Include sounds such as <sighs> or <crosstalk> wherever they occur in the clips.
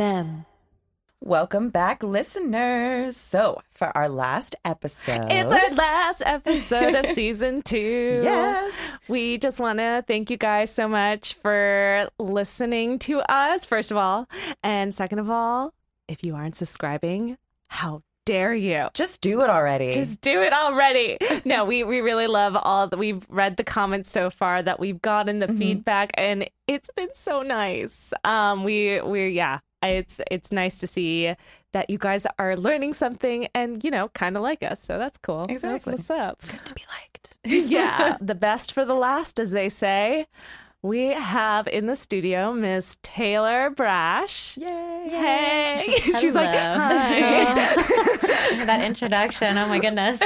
Femme. Welcome back, listeners. So, for our last episode, It's our last episode of <laughs> season two. Yes. We just want to thank you guys so much for listening to us, first of all. And second of all, if you aren't subscribing, how dare you? just do it already. Just do it already. No, we, we really love all that we've read the comments so far that we've gotten the feedback and it's been so nice. Um we we're yeah, it's it's nice to see that you guys are learning something and you know kind of like us. So that's cool. Exactly. That's what's up. good to be liked. <laughs> yeah, the best for the last, as they say. We have in the studio Miss Tayler Braasch. Yay! Hey, <laughs> she's like, hi. <laughs> that introduction. Oh my goodness.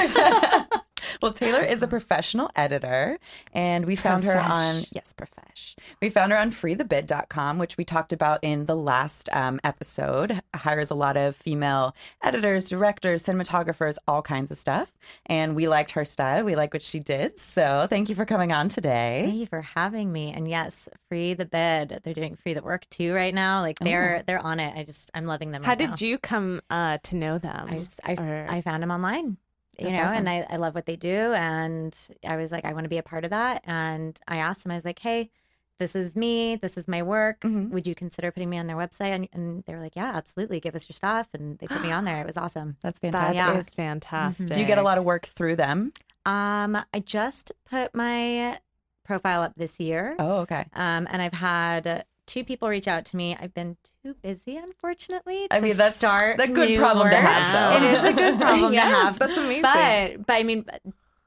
Well, Tayler is a professional editor, and we found her on yes, profesh. We found her on freethebid.com, which we talked about in the last um, episode. Hires a lot of female editors, directors, cinematographers, all kinds of stuff. And we liked her style. We like what she did. So thank you for coming on today. Thank you for having me. And yes, free the bid. They're doing free the work too right now. Like they're they're on it. I just I'm loving them. How right did now. you come uh, to know them? I just I Or- I found them online. You That's know, awesome. and I, I love what they do. And I was like, I want to be a part of that. And I asked them, I was like, hey, this is me. This is my work. Mhm. Would you consider putting me on their website? And, and they were like, yeah, absolutely. Give us your stuff. And they put me on there. It was awesome. That's that fantastic. yeah. is fantastic. Do you get a lot of work through them? Um, I just put my profile up this year. Oh, okay. Um, and I've had two people reach out to me. I've been too busy, unfortunately. I mean, that's start a good problem to have, though. It is a good problem <laughs> Yes, to have. that's amazing. But, but I mean,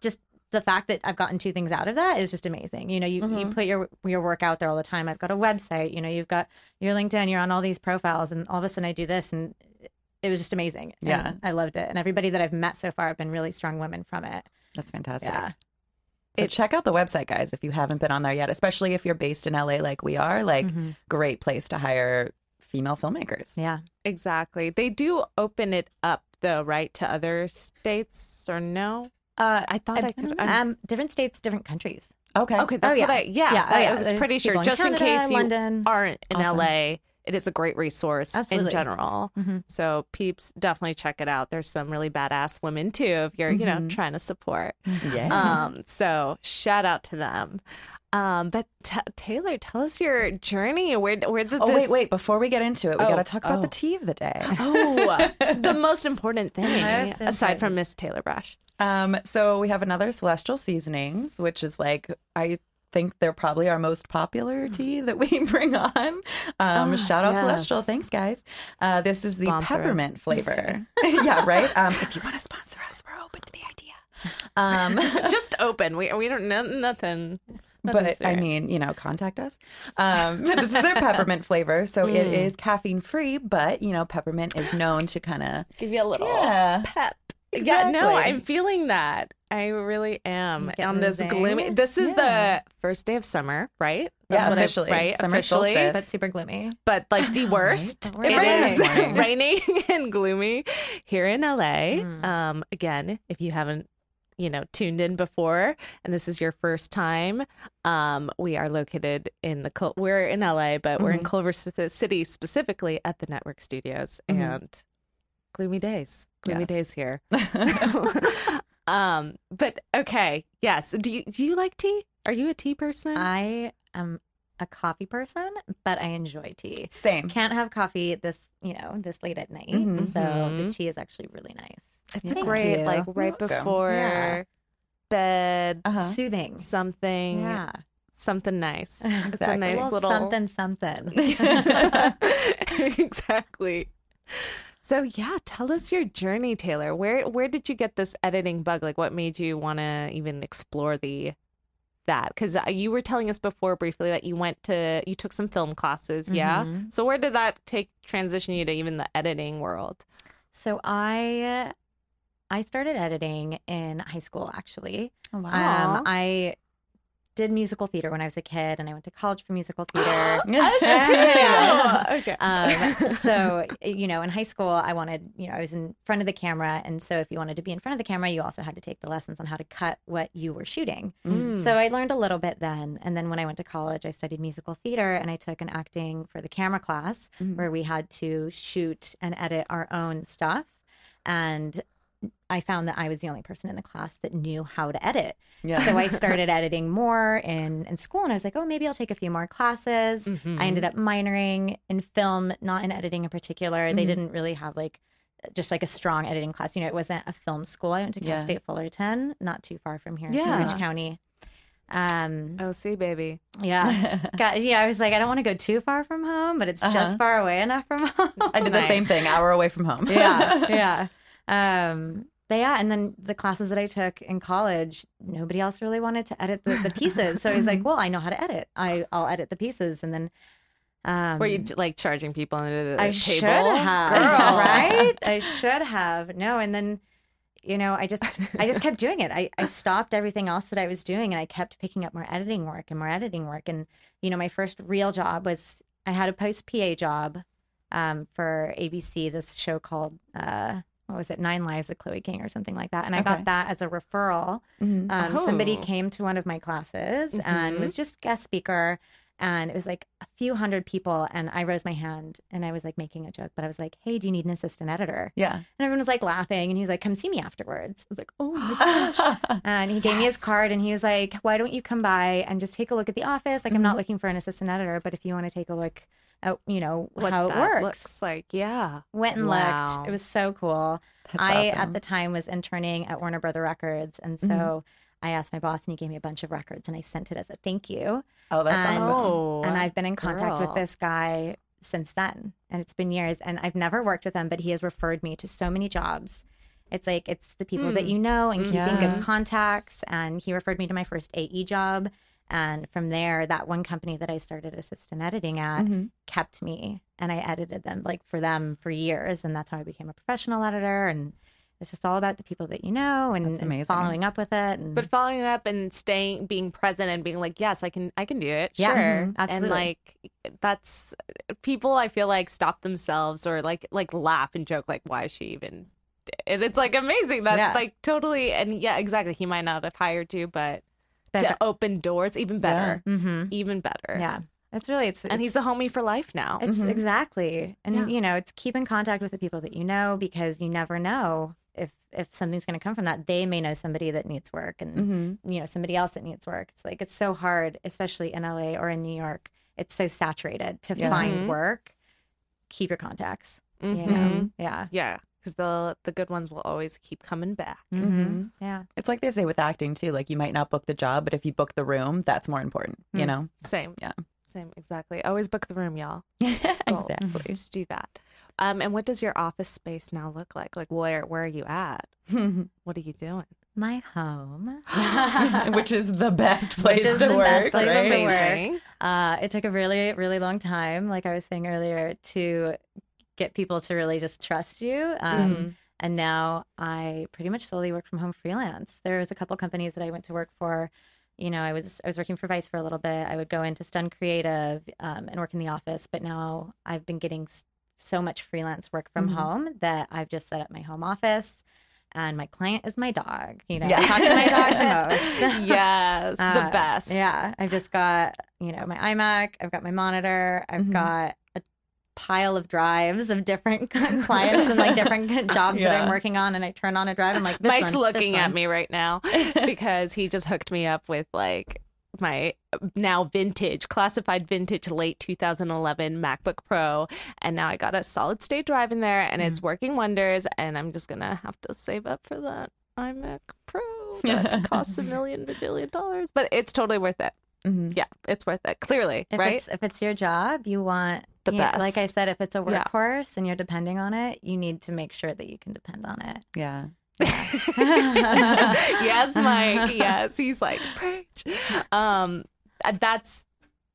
just the fact that I've gotten two things out of that is just amazing. You know, you, Mm-hmm. you put your your work out there all the time. I've got a website. You know, you've got your LinkedIn. You're on all these profiles, and all of a sudden I do this, and it was just amazing. And Yeah. I loved it. And everybody that I've met so far have been really strong women from it. That's fantastic. Yeah. So It- check out the website, guys, if you haven't been on there yet, especially if you're based in LA like we are. Like, Mhm. great place to hire female filmmakers. Yeah. Exactly. They do open it up though, right, to other states or no? Uh, I thought I, could. I'm- um, different states, different countries. Okay. okay, that's oh, what yeah. I. Yeah, Yeah, oh, I, yeah. I was There's pretty sure. in Just in case you London. aren't in Awesome. LA, it is a great resource in Absolutely. general. Mhm. So peeps, definitely check it out. There's some really badass women too. If you're, you know, Mhm. trying to support. Yeah. Um, so shout out to them. Um, but t- Tayler, tell us your journey. Where where did oh, this? wait, wait. Before we get into it, we Oh, got to talk about oh. the tea of the day. <laughs> Oh, the <laughs> most important thing Most aside from. Miss Tayler Braasch. Um, so we have another Celestial Seasonings, which is like, I think they're probably our most popular tea that we <laughs> bring on. Um, Ah, shout out Celestial. yes. Thanks, guys. Uh, this is the Sponsor us. peppermint flavor. <laughs> yeah, right? Um, <laughs> if you want to sponsor us, we're open to the idea. Um, Just open. We we don't know nothing. but I mean, you know, contact us. Um, this is their peppermint flavor, so it Mm. is caffeine free. But you know, peppermint is known to kind of give you a little yeah, pep. Yeah, no, I'm feeling that. I really am You on this zing? gloomy. This is Yeah. the first day of summer, right? Yeah, what I- officially. right? Summer officially, solstice. But super gloomy. but like the <sighs> worst. Right? It It is rained. <laughs> raining and gloomy here in LA. Mm. Um, again, if you haven't, you know, tuned in before, and this is your first time, um, we are located in the Cul- we're in LA, but we're in Mhm. Culver City specifically at the Network Studios, Mhm. and gloomy days, gloomy Yes. days here. <laughs> <laughs> um, but okay, yes. Do you do you like tea? Are you a tea person? I am a coffee person, but I enjoy tea. Same. Can't have coffee this, you know, this late at night. Mhm. So the Mhm. tea is actually really nice. It's Thank great, you. like right before Yeah. bed, Uh-huh. Soothing. something, Yeah. something nice. <laughs> It's a nice little something something. exactly. So yeah, tell us your journey, Tayler. Where where did you get this editing bug? Like, what made you want to even explore the that? Because you were telling us before briefly that you went to you took some film classes, yeah. Mhm. So where did that take transition you to even the editing world? So I I started editing in high school actually. Oh, wow. Um I did musical theater when I was a kid and I went to college for musical theater. <gasps> <laughs> Okay. um, so you know, in high school, I wanted, you know, I was in front of the camera, and so if you wanted to be in front of the camera, you also had to take the lessons on how to cut what you were shooting. Mm. So I learned a little bit then, and then when I went to college, I studied musical theater, and I took an acting for the camera class Mhm. where we had to shoot and edit our own stuff, and I found that I was the only person in the class that knew how to edit. Yeah. So I <laughs> started editing more in, in school, and I was like, oh, maybe I'll take a few more classes. Mhm. I ended up minoring in film, not in editing in particular. They Mhm. didn't really have like just like a strong editing class. You know, it wasn't a film school. I went to Cal Yeah. State Fullerton, not too far from here, Yeah. Orange County. Um, Oh, see, baby. yeah, <laughs> Got, yeah. I was like, I don't want to go too far from home, but it's Uh-huh. just far away enough from <laughs> home. I did the same thing, hour away from home. yeah, yeah. Um, but yeah, and then the classes that I took in college, nobody else really wanted to edit the, the pieces. So I was like, <laughs> well, I know how to edit. I I'll edit the pieces, and then. Um, Were you like charging people into the I table? should have, Girl. <laughs> right? I <laughs> should have. No, and then, you know, I just, I just kept doing it. I, I stopped everything else that I was doing, and I kept picking up more editing work and more editing work. And you know, my first real job was I had a post PA job, um, for ABC. This show called, uh, what was it, Nine Lives of Chloe King or something like that. And I Okay. got that as a referral. Mhm. Um, Somebody Oh. came to one of my classes and Mhm. was just guest speaker. And it was like a few hundred people. And I rose my hand and I was like making a joke, but I was like, hey, do you need an assistant editor? Yeah. And everyone was like laughing. And he was like, come see me afterwards. I was like, oh my <gasps> gosh. And he gave me his card and he was like, why don't you come by and just take a look at the office? Like, I'm not Mhm. looking for an assistant editor, but if you want to take a look at, you know, What how it works. looks like, yeah. Went and Wow. looked. It was so cool. That's I awesome. at the time was interning at Warner Brother Records, and so Mhm. I asked my boss, and he gave me a bunch of records, and I sent it as a thank you. Oh, that's and, awesome. Oh, and I've been in contact with this guy since then, and it's been years. And I've never worked with him, but he has referred me to so many jobs. It's like it's the people that Hmm. you know and keeping Yeah. good contacts. And he referred me to my first AE job, and from there, that one company that I started assistant editing at Mhm. kept me and I edited them like for them for years and that's how I became a professional editor and it's just all about the people that you know and, and following up with it and But following up and staying, being present, and being like, "Yes, I can, I can do it." Yeah, sure, mhm, and like that's people. I feel like stop themselves or like like laugh and joke, like, "Why is she even?" And it's like amazing that Yeah. like totally and yeah, exactly. He might not have hired you, but To open doors, even better, hmm even better. yeah it's really it's and he's a homie for life now. it's Mhm. exactly and Yeah. you know it's keep in contact with the people that you know because you never know if if something's going to come from that they may know somebody that needs work and Mhm. you know somebody else that needs work it's like it's so hard especially in la or in new york it's so saturated to Yeah. find Mhm. work keep your contacts you know yeah Yeah, because the the good ones will always keep coming back. hmm yeah It's like they say with acting too. Like you might not book the job, but if you book the room, that's more important. You Mm. know. Same. Yeah. Same. Exactly. Always book the room, y'all. <laughs> Well, exactly. Just do that. Um, and what does your office space now look like? Like where where are you at? <laughs> What are you doing? my home <laughs> Which is the best place is to the work. best place right? to work. Uh, it took a really, really long time, like I was saying earlier, to get people to really just trust you. Um, Mhm. And now I pretty much solely work from home freelance. There was a couple companies that I went to work for. You know, I was I was working for Vice for a little bit. I would go into Stun Creative um, and work in the office, but now I've been getting so much freelance work from Mhm. home that I've just set up my home office. And my client is my dog. You know, Yeah. I talk to my dog the most. <laughs> yes, the <laughs> Uh, best. Yeah, I've just got you know my iMac. I've got my monitor. I've Mhm. got a pile of drives of different <laughs> clients and like different <laughs> <laughs> jobs that I'm working on. And I turn on a drive. I'm like, this Mike's one, this looking at me right now because he just hooked me up with like my now vintage, classified vintage late 2011 MacBook Pro, and now I got a solid state drive in there, and it's working wonders. And I'm just gonna have to save up for that iMac Pro that costs a million bajillion dollars, but it's totally worth it. Mhm. Yeah, it's worth it. Clearly, If right? it's if it's your job, you want The you- Like I said, if it's a Yeah. workhorse and you're depending on it, you need to make sure that you can depend on it. Yeah. <laughs> yes, Mike. <laughs> Yes, he's like preach. Um, uh, that's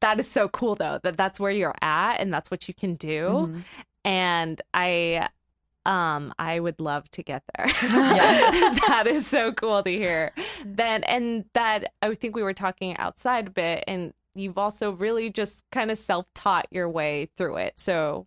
that is so cool though. That that's where you're at, and that's what you can do. Mhm. And I, um, I would love to get there. Yeah. <laughs> that is so cool to hear. Then and that I think we were talking outside a bit, and you've also really just kind of self taught your way through it. So,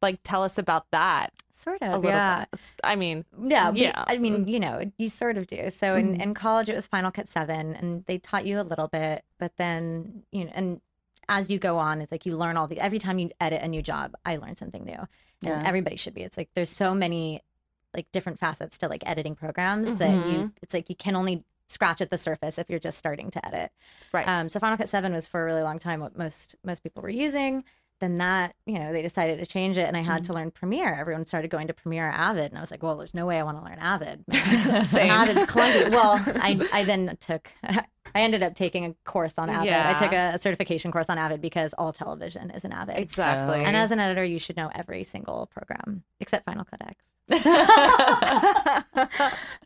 like, tell us about that Sort a of, little yeah. bit. I mean, Yeah, Yeah. I mean, you know, you sort of do. So in, Mhm. in college, it was Final Cut Seven, and they taught you a little bit, but then you know, and as you go on, it's like you learn all the. Every time you edit a new job, I learn something new, and Yeah. everybody should be. It's like there's so many like different facets to like editing programs that you. It's like you can only scratch at the surface if you're just starting to edit. Right. Um, so Final Cut Seven was for a really long time what most most people were using. Then that, you know, they decided to change it, and I had to learn Premiere. Everyone started going to Premiere Avid, and I was like, "Well, there's no way I want to learn Avid. <laughs> Avid's clunky." Well, <laughs> I I then took, I ended up taking a course on Avid. Yeah. I took a, a certification course on Avid because all television is an Avid. exactly. And as an editor, you should know every single program except Final Cut X. <laughs> <laughs>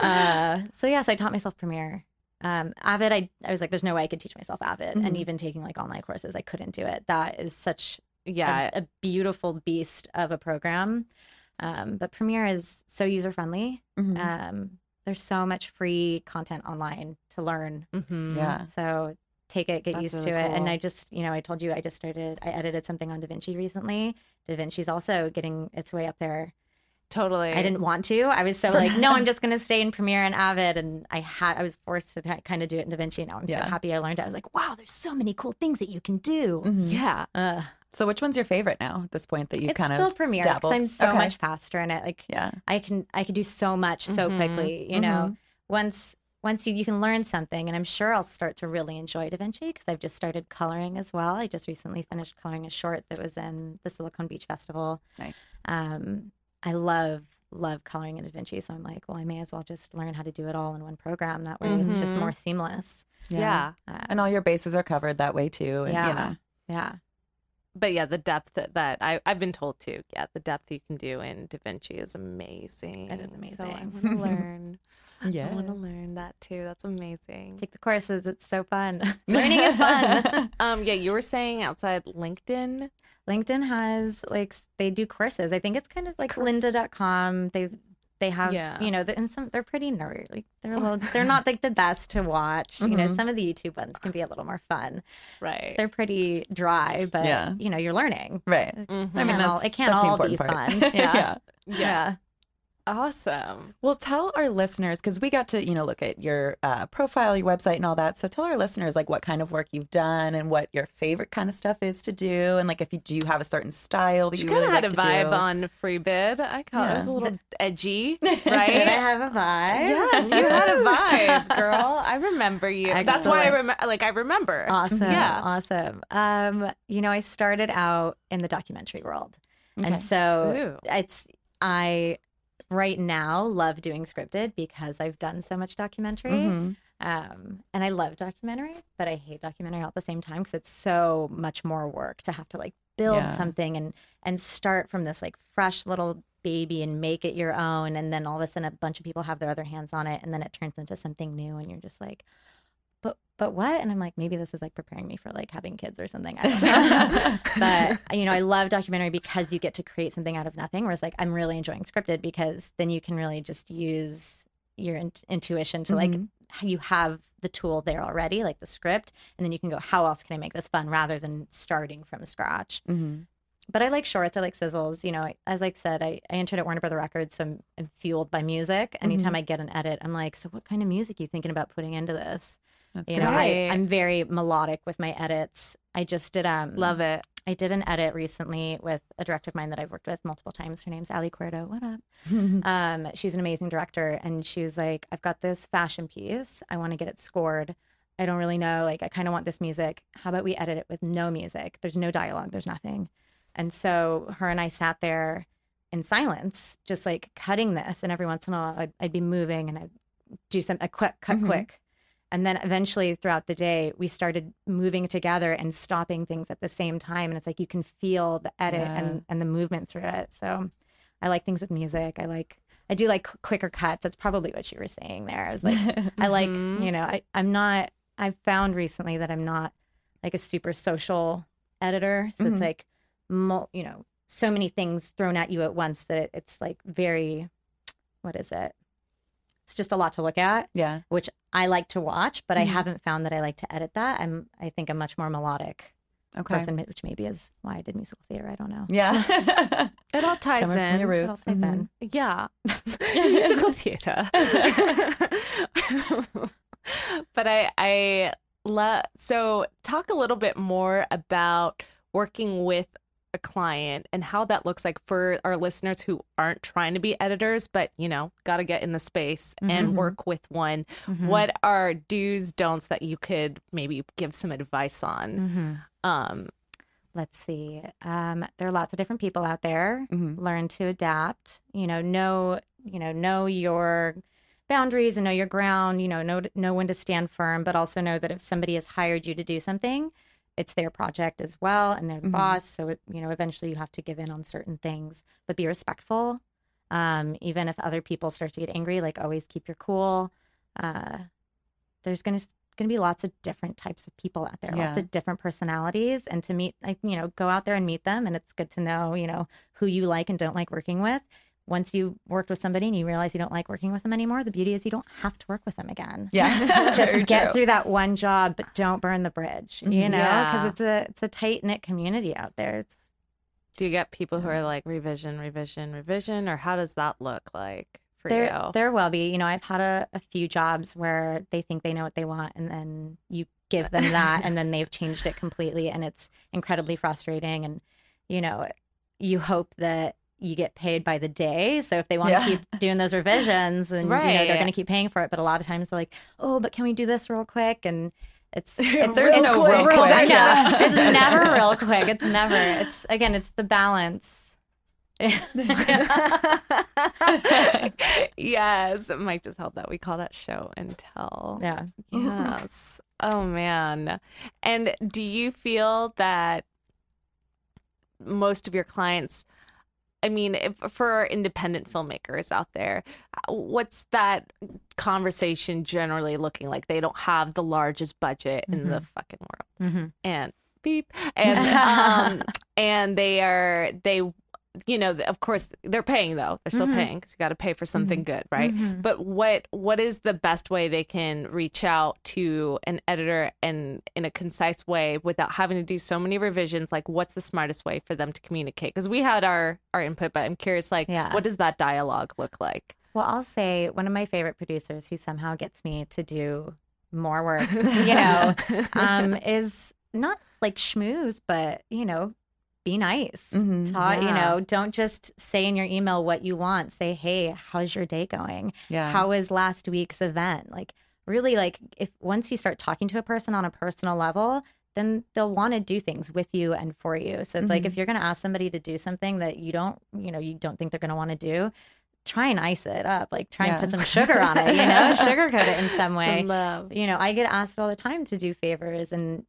uh, so yes, I taught myself Premiere. Um, Avid, I, I was like, there's no way I could teach myself Avid. And Mhm. even taking like online courses, I couldn't do it. That is such yeah, a, a beautiful beast of a program. Um, but Premiere is so user friendly. Mhm. Um, there's so much free content online to learn. Mhm. yeah. So take it, get That's used really to it. And. I just, you know, I told you I just started, I edited something on DaVinci recently. DaVinci's also getting its way up there. totally. I didn't want to. I was so <laughs> like, no, I'm just going to stay in Premiere and Avid. And I had, I was forced to kind of do it in DaVinci. Now I'm Yeah. so happy I learned it. I was like, wow, there's so many cool things that you can do. Mhm. Yeah. Uh, So which one's your favorite now at this point that you've it's kind still of Premiere because? I'm so Okay. much faster in it. Like Yeah. I can, I can do so much so Mhm. quickly. You know, once once you, you can learn something, and I'm sure I'll start to really enjoy DaVinci because I've just started coloring as well. I just recently finished coloring a short that was in the Silicon Beach Festival. Nice. Um, I love love coloring in DaVinci, so I'm like, well, I may as well just learn how to do it all in one program. That way, it's just Mhm. more seamless. Yeah. Uh, And all your bases are covered that way too. And yeah, you know. yeah. But yeah, the depth that, that I, I've been told too. Yeah, the depth you can do in DaVinci is amazing. It is So I want to <laughs> learn. Yeah. I want to learn that too. That's amazing. Take the courses; it's so fun. <laughs> Learning is fun. <laughs> Um, yeah, you were saying outside LinkedIn. LinkedIn has like they do courses. I think it's kind of like lynda.com. They they have Yeah. you know, the- and some they're pretty nerdy. Like they're a <laughs> little they're not like the best to watch. You know, Mhm. some of the YouTube ones can be a little more fun. Right. They're pretty dry, but Yeah. you know, you're learning. Right. Mhm. I mean, all- that's it can't all be part. fun. <laughs> Yeah. yeah. Yeah. Awesome. Well, tell our listeners because we got to you know look at your uh, profile, your website, and all that. So tell our listeners like what kind of work you've done and what your favorite kind of stuff is to do, and like if you do you have a certain style that She you kind really of like had a vibe do? on Free Bid. I call it was a Yeah. little edgy, <laughs> right? Did I have a vibe? yes, you had a vibe, <laughs> girl. I remember you. That's why I remember. Like I remember. Awesome. Yeah. Awesome. Um, you know, I started out in the documentary world. Okay. And so Ooh. it's I right now love doing scripted because I've done so much documentary. Mhm. Um, and I love documentary, but I hate documentary all at the same time because it's so much more work to have to like build Yeah. something and and start from this like fresh little baby and make it your own and then all of a sudden a bunch of people have their other hands on it and then it turns into something new and you're just like but but what and i'm like maybe this is like preparing me for like having kids or something I don't know. <laughs> <laughs> but you know i love documentary because you get to create something out of nothing whereas like i'm really enjoying scripted because then you can really just use your in- intuition to like Mhm. you have the tool there already like the script and then you can go how else can i make this fun rather than starting from scratch Mhm. but I like shorts. I like sizzles. You know, as I said, I, I entered at Warner Brother Records, so I'm, I'm fueled by music. Anytime I get an edit, I'm like, so what kind of music are you thinking about putting into this? That's You know. I, I'm very melodic with my edits. I just did um Love it. I did an edit recently with a director of mine that I've worked with multiple times. Her name's Ali Cuerdo. What up? <laughs> Um, she's an amazing director, and she was like, "I've got this fashion piece. I want to get it scored I don't really know. Like, I kind of want this music. How about we edit it with no music? There's no dialogue, there's nothing. And so her and I sat there in silence, just like cutting this. And every once in a while, I'd, I'd be moving and I'd do some a quick cut Mhm. quick. And then eventually throughout the day, we started moving together and stopping things at the same time. And it's like you can feel the edit Yeah. and, and the movement through it. So I like things with music. I like, I do like quicker cuts. That's probably what you were saying there. I was like, I like, Mhm. you know, I, I'm not, I've found recently that I'm not like a super social editor. So Mhm. it's like, mul- you know, so many things thrown at you at once that it, it's like very, what is it? It's just a lot to look at, yeah. which I like to watch, but I Mhm. haven't found that I like to edit that. I'm, I think I'm much more melodic Okay. person, which maybe is why I did musical theater. I don't know. Yeah. <laughs> It all ties Coming from in. your It all roots. ties Mhm. in. Yeah. <laughs> <laughs> Musical theater. but I I love so talk a little bit more about working with a client and how that looks like for our listeners who aren't trying to be editors but you know got to get in the space and Mhm. work with one Mhm. what are do's don'ts that you could maybe give some advice on Mhm. um Let's see. Um, there are lots of different people out there. Mhm. Learn to adapt. You know, know you know know your boundaries and know your ground. You know, know know when to stand firm, but also know that if somebody has hired you to do something, it's their project as well, and they're the Mhm. boss. So it, you know, eventually you have to give in on certain things, but be respectful. Um, even if other people start to get angry, like always keep your cool. Uh, there's gonna going to be lots of different types of people out there, lots of different personalities, and to meet, like you know, go out there and meet them, and it's good to know, you know, who you like and don't like working with. Once you worked with somebody and you realize you don't like working with them anymore, the beauty is you don't have to work with them again. Yeah. <laughs> <laughs> Just get true. through that one job, but don't burn the bridge. You Mhm. know, because Yeah. it's a it's a tight knit community out there. It's do you get people who are like revision revision revision or how does that look like for there you there will be. You know, I've had a, a few jobs where they think they know what they want, and then you give them that, and then they've changed it completely, and it's incredibly frustrating. And you know, you hope that you get paid by the day. So if they want Yeah. to keep <laughs> doing those revisions, then you know they're going to keep paying for it. But a lot of times they're like, "Oh, but can we do this real quick?" And it's <laughs> it's There's it's no real quick. <laughs> I know. Yeah. It's never real quick. It's never. It's again, it's the balance. yes, Mike just held that. We call that show and tell. yeah. Yes. Oh man. And do you feel that most of your clients I mean, if, for our independent filmmakers out there, what's that conversation generally looking like? They don't have the largest budget in the fucking world. Hmm and beep. And <laughs> um and they are they you know of course they're paying though they're still Mhm. paying because you got to pay for something good right Mhm. but what what is the best way they can reach out to an editor and in a concise way without having to do so many revisions like what's the smartest way for them to communicate because we had our our input but i'm curious like Yeah. what does that dialogue look like Well, I'll say one of my favorite producers who somehow gets me to do more work, <laughs> you know, <laughs> um, is not like schmooze, but you know, be nice. Mhm. Ta- you know, don't just say in your email what you want. Say, hey, how's your day going? Yeah. How was last week's event? Like, really, like if once you start talking to a person on a personal level, then they'll want to do things with you and for you. So it's like Mhm. if you're going to ask somebody to do something that you don't, you know, you don't think they're going to want to do, try and ice it up. Like try Yeah. and put some sugar on it, you know, <laughs> sugarcoat it in some way. love You know, I get asked all the time to do favors, and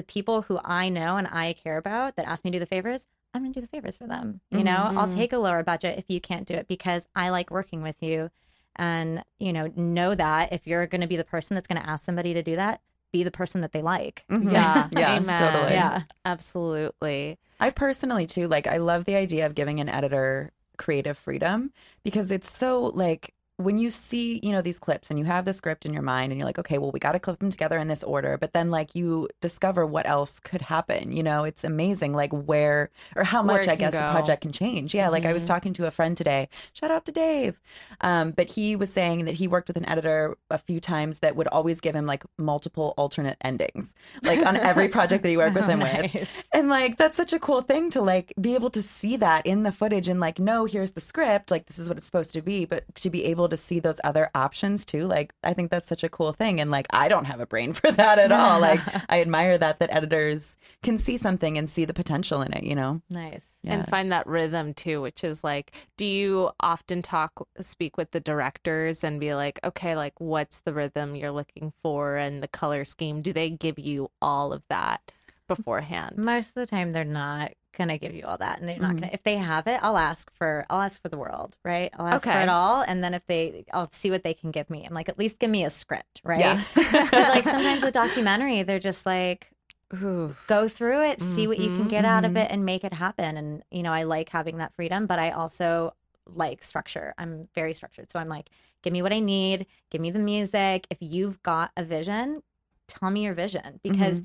the people who I know and I care about that ask me to do the favors, I'm going to do the favors for them. You know, I'll Mhm. take a lower budget if you can't do it because I like working with you. And, you know, know that if you're going to be the person that's going to ask somebody to do that, be the person that they like. Mhm. yeah Yeah, <laughs> amen totally. Yeah. absolutely I personally too like I love the idea of giving an editor creative freedom because it's so like when you see, you know, these clips and you have the script in your mind and you're like, okay, well, we got to clip them together in this order, but then like you discover what else could happen, you know, it's amazing like where or how much I guess go. the project can change. Yeah, like I was Mhm. talking to a friend today. Shout out to Dave. Um, but he was saying that he worked with an editor a few times that would always give him like multiple alternate endings, like on every project that he worked with <laughs> him with. And like that's such a cool thing to like be able to see that in the footage and like no, here's the script, like this is what it's supposed to be, but to be able to see those other options too. Like I think that's such a cool thing. And like I don't have a brain <laughs> for that at all. <laughs> Like I admire that that editors can see something and see the potential in it, you know? Nice. Yeah. and find that rhythm too which is like do you often talk speak with the directors and be like okay like what's the rhythm you're looking for and the color scheme do they give you all of that beforehand Most of the time, they're not gonna give you all that, and they're not Mhm. gonna. If they have it, I'll ask for. I'll ask for the world, right? I'll ask for it all, and then if they, I'll see what they can give me. I'm like, at least give me a script, right? Yeah. <laughs> but like sometimes with <laughs> documentary, they're just like, Ooh. go through it, see what you can Mhm, get out of mhm. it, and make it happen. And you know, I like having that freedom, but I also like structure. I'm very structured, so I'm like, give me what I need, give me the music. If you've got a vision, tell me your vision because.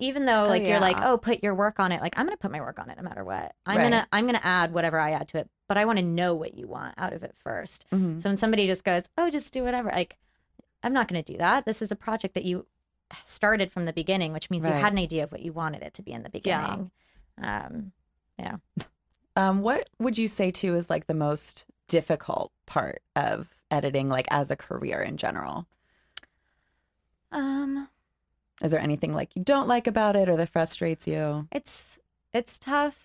Even though Oh, like you're like, oh, put your work on it, like I'm gonna put my work on it no matter what. I'm Right. gonna I'm gonna add whatever I add to it, but I want to know what you want out of it 1st Mhm. So when somebody just goes, oh, just do whatever, like I'm not gonna do that. This is a project that you started from the beginning, which means you had an idea of what you wanted it to be in the Yeah. beginning. Um, Yeah. <laughs> Um, what would you say too is like the most difficult part of editing, like as a career in general? um, Is there anything like you don't like about it or that frustrates you? it's it's tough.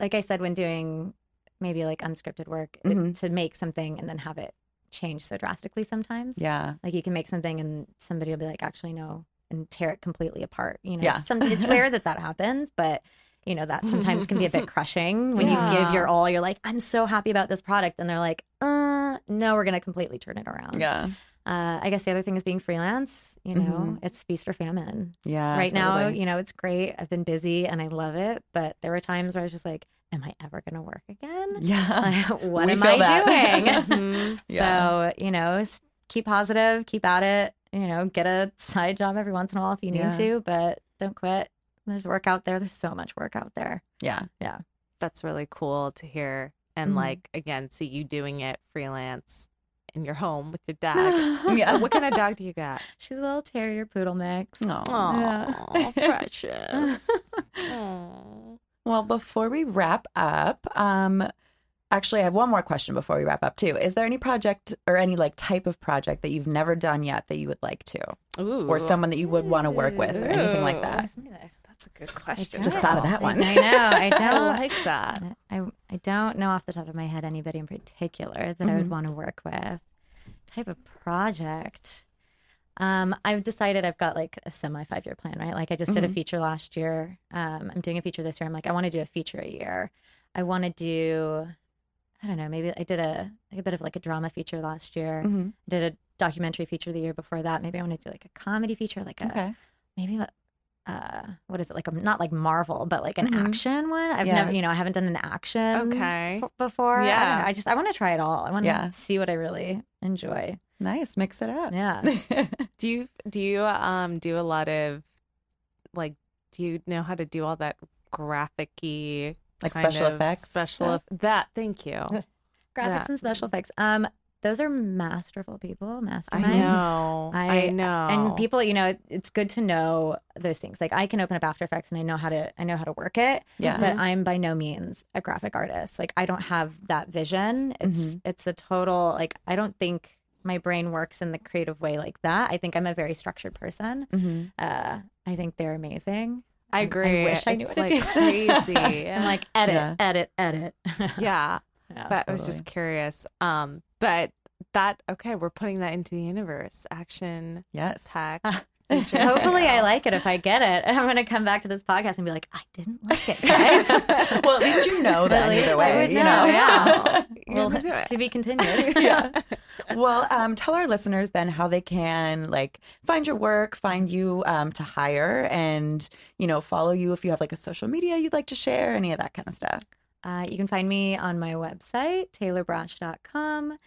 Like I said, when doing maybe like unscripted work, it- Mhm. to make something and then have it change so drastically sometimes. Yeah. Like you can make something and somebody will be like, actually no, and tear it completely apart. You know, Yeah. some, it's <laughs> rare that that happens, but you know that sometimes can be a bit <laughs> crushing when you give your all. You're like, I'm so happy about this product, and they're like, uh, no, we're gonna completely turn it around. Yeah. Uh, I guess the other thing is being freelance. You know, Mhm. it's feast or famine. Yeah. right now, you know, it's great. I've been busy and I love it, but there were times where I was just like, am I ever gonna work again? Yeah. <laughs> Like, what We am I that. doing? <laughs> <laughs> Mhm. Yeah. So, you know, keep positive, keep at it, you know, get a side job every once in a while if you need Yeah. to, but don't quit. There's work out there. There's so much work out there. Yeah. Yeah. That's really cool to hear and Mhm. like again see you doing it freelance in your home with your dog <laughs> Yeah. what kind of dog do you got <laughs> She's a little terrier poodle mix. Aw. oh precious <laughs> Aw. Well, before we wrap up, um, actually, I have one more question before we wrap up too. Is there any project or any like type of project that you've never done yet that you would like to, Ooh. or someone that you would want to work with, or anything like Ooh. that? Ask me that. that's a good question I Just thought of that one. I know. I <laughs> I don't. like that I, I don't know off the top of my head anybody in particular that I would Mhm. want to work with. Type of project. Um, I've decided I've got like a semi five year plan, right? Like I just did a Mhm. feature last year. Um, I'm doing a feature this year. I'm like, I want to do a feature a year. I want to do, I don't know, maybe I did a, like a bit of like a drama feature last year. Mhm. Did a documentary feature the year before that. Maybe I want to do like a comedy feature, like a Okay. maybe uh what is it like a not like marvel but like an Mhm. action one i've Yeah. never you know i haven't done an action Okay. f- before I, don't Yeah. know. I just i want to try it all i want to Yeah. see what i really enjoy Nice. Mix it up. yeah <laughs> do you do you um do a lot of like do you know how to do all that graphic-y like special effects. special stuff? that thank you <laughs> graphics Yeah. and special effects um those are masterful people i know i, I- know. and people you know it- it's good to know those things. Like i can open up after effects and i know how to i know how to work it Yeah. but i'm by no means a graphic artist. Like i don't have that vision. It's it's a total like i don't think my brain works in the creative way like that. I think i'm a very structured person. Mhm. uh i think they're amazing. I I- I wish I knew it's what to do. crazy. <laughs> i'm like edit Yeah. edit edit. <laughs> Yeah, Yeah, but I was just curious. Um, but that okay, we're putting that into the universe. Action, Yes. tech. <laughs> hopefully i like it if i get it <laughs> i'm gonna come back to this podcast and be like i didn't like it <laughs> guys well, at least you know that At least either I way. would you know, know. yeah. You're well gonna do it. to be continued yeah. Well, um, tell our listeners then how they can like find your work, find you um, to hire, and you know follow you if you have like a social media you'd like to share, any of that kind of stuff. Uh, you can find me on my website, taylerbraasch.com.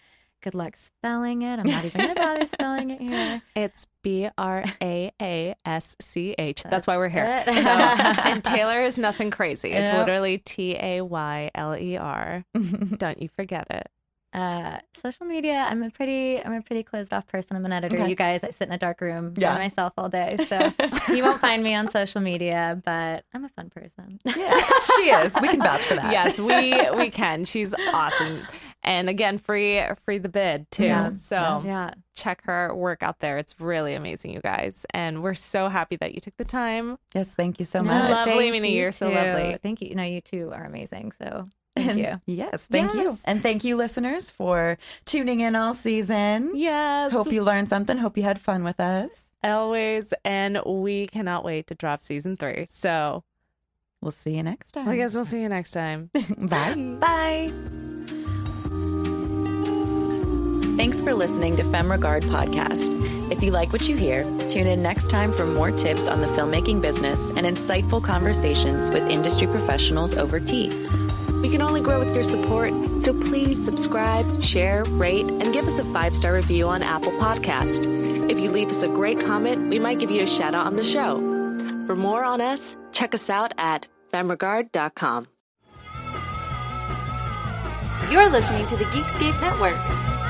Good luck spelling it. I'm not even going to bother <laughs> spelling it here. It's B R A A S C H. That's why we're here. So, and <laughs> Tayler is nothing crazy. It's Yep. literally T A Y L E R. <laughs> Don't you forget it. Uh, social media. I'm a pretty, I'm a pretty closed off person. I'm an editor. Okay. You guys, I sit in a dark room Yeah. by myself all day, so <laughs> you won't find me on social media. But I'm a fun person. yeah, she is. We can vouch for that. Yes, we we can. She's awesome. And again, free free the bid too. Yeah. So Yeah. check her work out there. It's really amazing, you guys. And we're so happy that you took the time. Yes, thank you so No, much. Lovely thank meeting you. You're so lovely. Thank you. You know, you two are amazing. So <laughs> thank you. Yes, thank you. And thank you, listeners, for tuning in all season. Yes. Hope you learned something. Hope you had fun with us. always. And we cannot wait to drop season three. So We'll see you next time. I guess we'll see you next time. <laughs> Bye. Bye. Thanks for listening to Femme Regard Podcast. If you like what you hear, tune in next time for more tips on the filmmaking business and insightful conversations with industry professionals over tea. We can only grow with your support, so please subscribe, share, rate, and give us a five star review on Apple Podcast. If you leave us a great comment, we might give you a shout out on the show. For more on us, check us out at femregard.com. You're listening to the Geekscape Network.